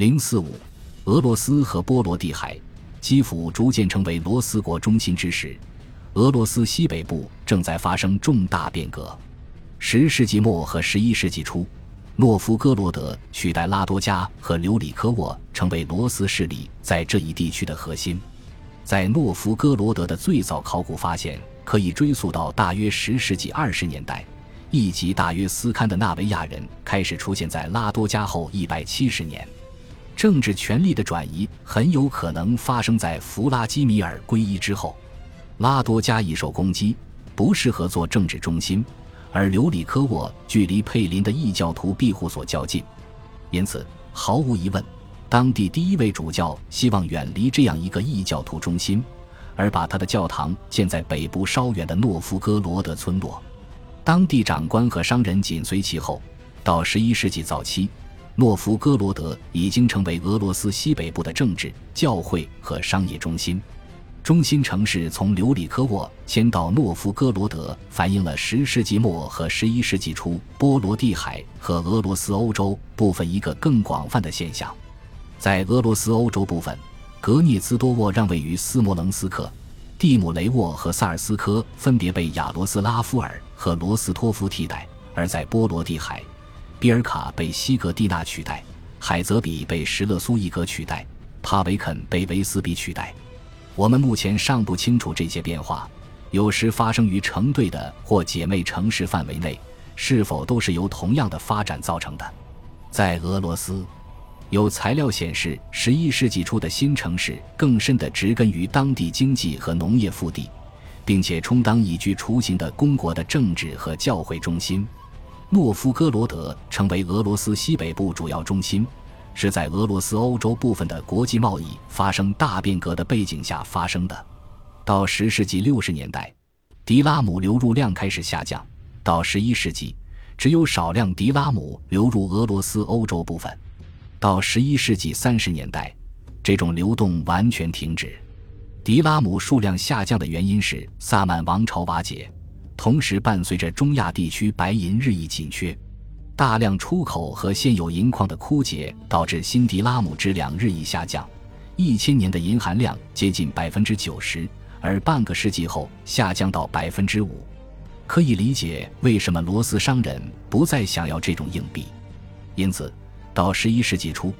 零四五，俄罗斯和波罗的海，基辅逐渐成为罗斯国中心之时，俄罗斯西北部正在发生重大变革。十世纪末和十一世纪初，诺夫哥罗德取代拉多加和留里科沃，成为罗斯势力在这一地区的核心。在诺夫哥罗德的最早考古发现可以追溯到大约十世纪二十年代，一级大约斯堪的纳维亚人开始出现在拉多加后一百七十年。政治权力的转移很有可能发生在弗拉基米尔皈依之后。拉多加易受攻击，不适合做政治中心，而留里科沃距离佩林的异教徒庇护所较近，因此毫无疑问，当地第一位主教希望远离这样一个异教徒中心，而把他的教堂建在北部稍远的诺夫哥罗德村落。当地长官和商人紧随其后。到十一世纪早期。诺夫哥罗德已经成为俄罗斯西北部的政治、教会和商业中心。中心城市从留里科沃迁到诺夫哥罗德，反映了十世纪末和十一世纪初波罗的海和俄罗斯欧洲部分一个更广泛的现象。在俄罗斯欧洲部分，格涅兹多沃让位于斯摩棱斯克，蒂姆雷沃和萨尔斯科分别被亚罗斯拉夫尔和罗斯托夫替代；而在波罗的海，比尔卡被西格蒂纳取代，海泽比被什勒苏伊格取代，帕维肯被维斯比取代。我们目前尚不清楚这些变化，有时发生于成对的或姐妹城市范围内，是否都是由同样的发展造成的。在俄罗斯，有材料显示，十一世纪初的新城市更深地植根于当地经济和农业腹地，并且充当已具雏形的公国的政治和教会中心。诺夫哥罗德成为俄罗斯西北部主要中心，是在俄罗斯欧洲部分的国际贸易发生大变革的背景下发生的。到十世纪六十年代，迪拉姆流入量开始下降；到十一世纪，只有少量迪拉姆流入俄罗斯欧洲部分；到十一世纪三十年代，这种流动完全停止。迪拉姆数量下降的原因是萨满王朝瓦解。同时，伴随着中亚地区白银日益紧缺，大量出口和现有银矿的枯竭，导致辛迪拉姆质量日益下降。一千年的银含量接近百分之九十，而半个世纪后下降到百分之五。可以理解为什么罗斯商人不再想要这种硬币。因此，到十一世纪初，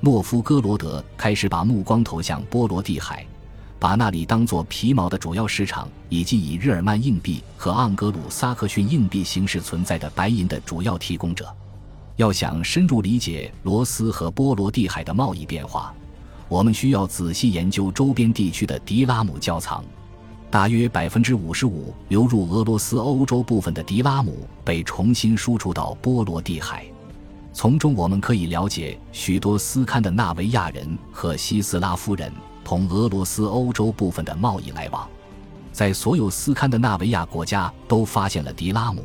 诺夫哥罗德开始把目光投向波罗的海。把那里当作皮毛的主要市场，以及以日耳曼硬币和盎格鲁撒克逊硬币形式存在的白银的主要提供者。要想深入理解罗斯和波罗的海的贸易变化，我们需要仔细研究周边地区的迪拉姆窖藏。大约百分之五十五流入俄罗斯欧洲部分的迪拉姆被重新输出到波罗的海，从中我们可以了解许多斯堪的纳维亚人和西斯拉夫人。同俄罗斯欧洲部分的贸易来往，在所有斯堪的纳维亚国家都发现了迪拉姆。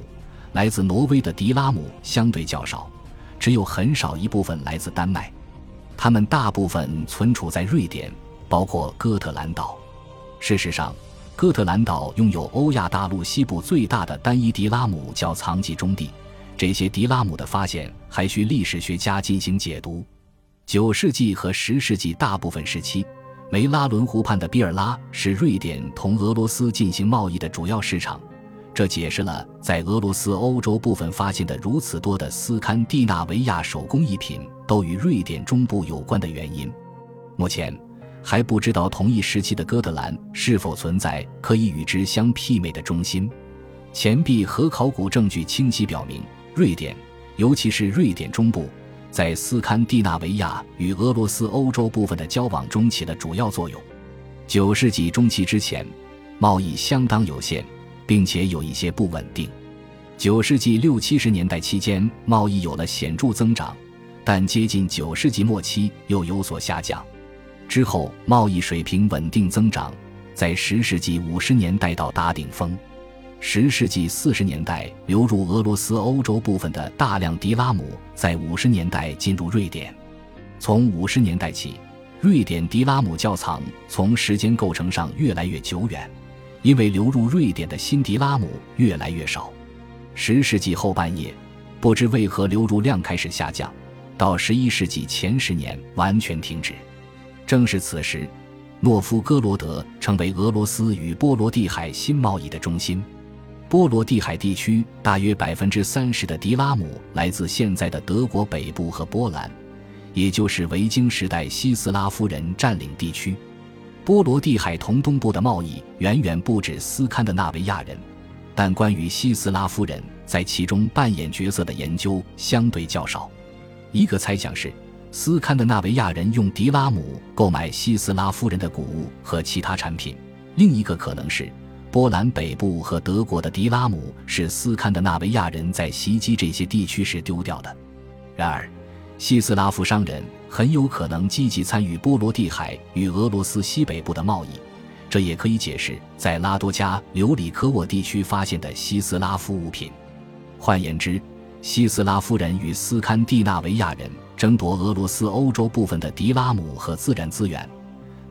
来自挪威的迪拉姆相对较少，只有很少一部分来自丹麦。他们大部分存储在瑞典，包括哥特兰岛。事实上，哥特兰岛拥有欧亚大陆西部最大的单一迪拉姆窖藏集中地。这些迪拉姆的发现还需历史学家进行解读。九世纪和十世纪大部分时期。梅拉伦湖畔的比尔拉是瑞典同俄罗斯进行贸易的主要市场，这解释了在俄罗斯欧洲部分发现的如此多的斯堪的纳维亚手工艺品都与瑞典中部有关的原因。目前还不知道同一时期的哥德兰是否存在可以与之相媲美的中心。钱币和考古证据清晰表明，瑞典，尤其是瑞典中部。在斯堪的纳维亚与俄罗斯欧洲部分的交往中起了主要作用。九世纪中期之前，贸易相当有限，并且有一些不稳定。九世纪六七十年代期间，贸易有了显著增长，但接近九世纪末期又有所下降。之后，贸易水平稳定增长，在十世纪五十年代到达顶峰。十世纪四十年代流入俄罗斯欧洲部分的大量迪拉姆，在五十年代进入瑞典。从五十年代起，瑞典迪拉姆窖藏从时间构成上越来越久远，因为流入瑞典的新迪拉姆越来越少。十世纪后半叶，不知为何流入量开始下降，到十一世纪前十年完全停止。正是此时，诺夫哥罗德成为俄罗斯与波罗的海新贸易的中心。波罗的海地区大约百分之三十的迪拉姆来自现在的德国北部和波兰，也就是维京时代西斯拉夫人占领地区。波罗的海同东部的贸易远远不止斯堪的纳维亚人，但关于西斯拉夫人在其中扮演角色的研究相对较少。一个猜想是，斯堪的纳维亚人用迪拉姆购买西斯拉夫人的谷物和其他产品；另一个可能是。波兰北部和德国的迪拉姆是斯堪的纳维亚人在袭击这些地区时丢掉的。然而，西斯拉夫商人很有可能积极参与波罗的海与俄罗斯西北部的贸易，这也可以解释在拉多加留里科沃地区发现的西斯拉夫物品。换言之，西斯拉夫人与斯堪的纳维亚人争夺俄罗斯欧洲部分的迪拉姆和自然资源。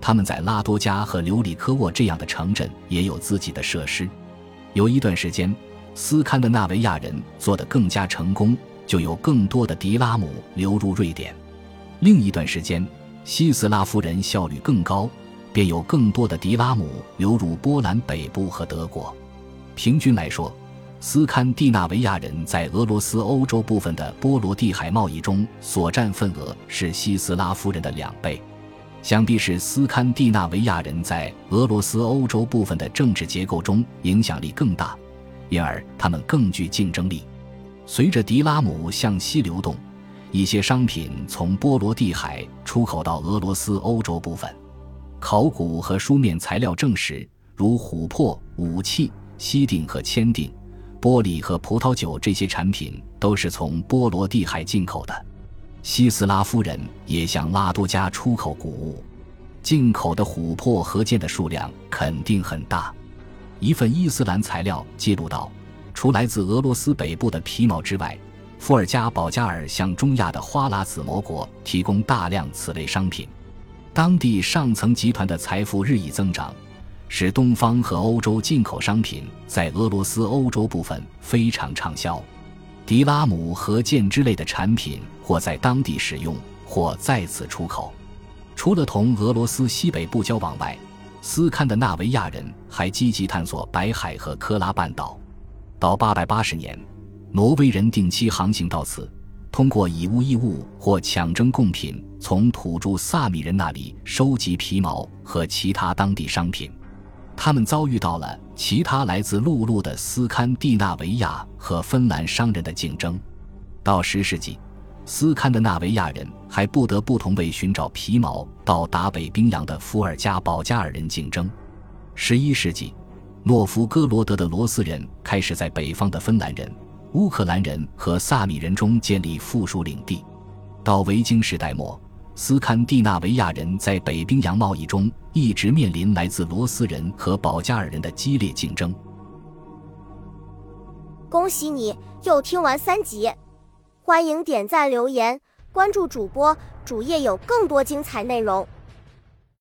他们在拉多加和留里科沃这样的城镇也有自己的设施。有一段时间，斯堪的纳维亚人做得更加成功，就有更多的迪拉姆流入瑞典；另一段时间，西斯拉夫人效率更高，便有更多的迪拉姆流入波兰北部和德国。平均来说，斯堪的纳维亚人在俄罗斯欧洲部分的波罗的海贸易中所占份额是西斯拉夫人的两倍。想必是斯堪的纳维亚人在俄罗斯欧洲部分的政治结构中影响力更大，因而他们更具竞争力。随着迪拉姆向西流动，一些商品从波罗的海出口到俄罗斯欧洲部分。考古和书面材料证实，如琥珀、武器、锡锭和铅锭、玻璃和葡萄酒这些产品都是从波罗的海进口的。西斯拉夫人也向拉多加出口谷物，进口的琥珀和剑的数量肯定很大。一份伊斯兰材料记录到，除来自俄罗斯北部的皮毛之外，伏尔加保加尔向中亚的花剌子模国提供大量此类商品。当地上层集团的财富日益增长，使东方和欧洲进口商品在俄罗斯欧洲部分非常畅销。迪拉姆和剑之类的产品，或在当地使用，或再次出口。除了同俄罗斯西北部交往外，斯堪的纳维亚人还积极探索白海和科拉半岛。到880年，挪威人定期航行到此，通过以物易物或抢征贡品，从土著萨米人那里收集皮毛和其他当地商品。他们遭遇到了其他来自陆路的斯堪的纳维亚和芬兰商人的竞争。到十世纪，斯堪的纳维亚人还不得不同为寻找皮毛到达北冰洋的伏尔加保加尔人竞争。十一世纪，诺夫哥罗德的罗斯人开始在北方的芬兰人、乌克兰人和萨米人中建立附属领地。到维京时代末。斯堪的纳维亚人在北冰洋贸易中一直面临来自罗斯人和保加尔人的激烈竞争。恭喜你又听完三集，欢迎点赞、留言、关注主播，主页有更多精彩内容。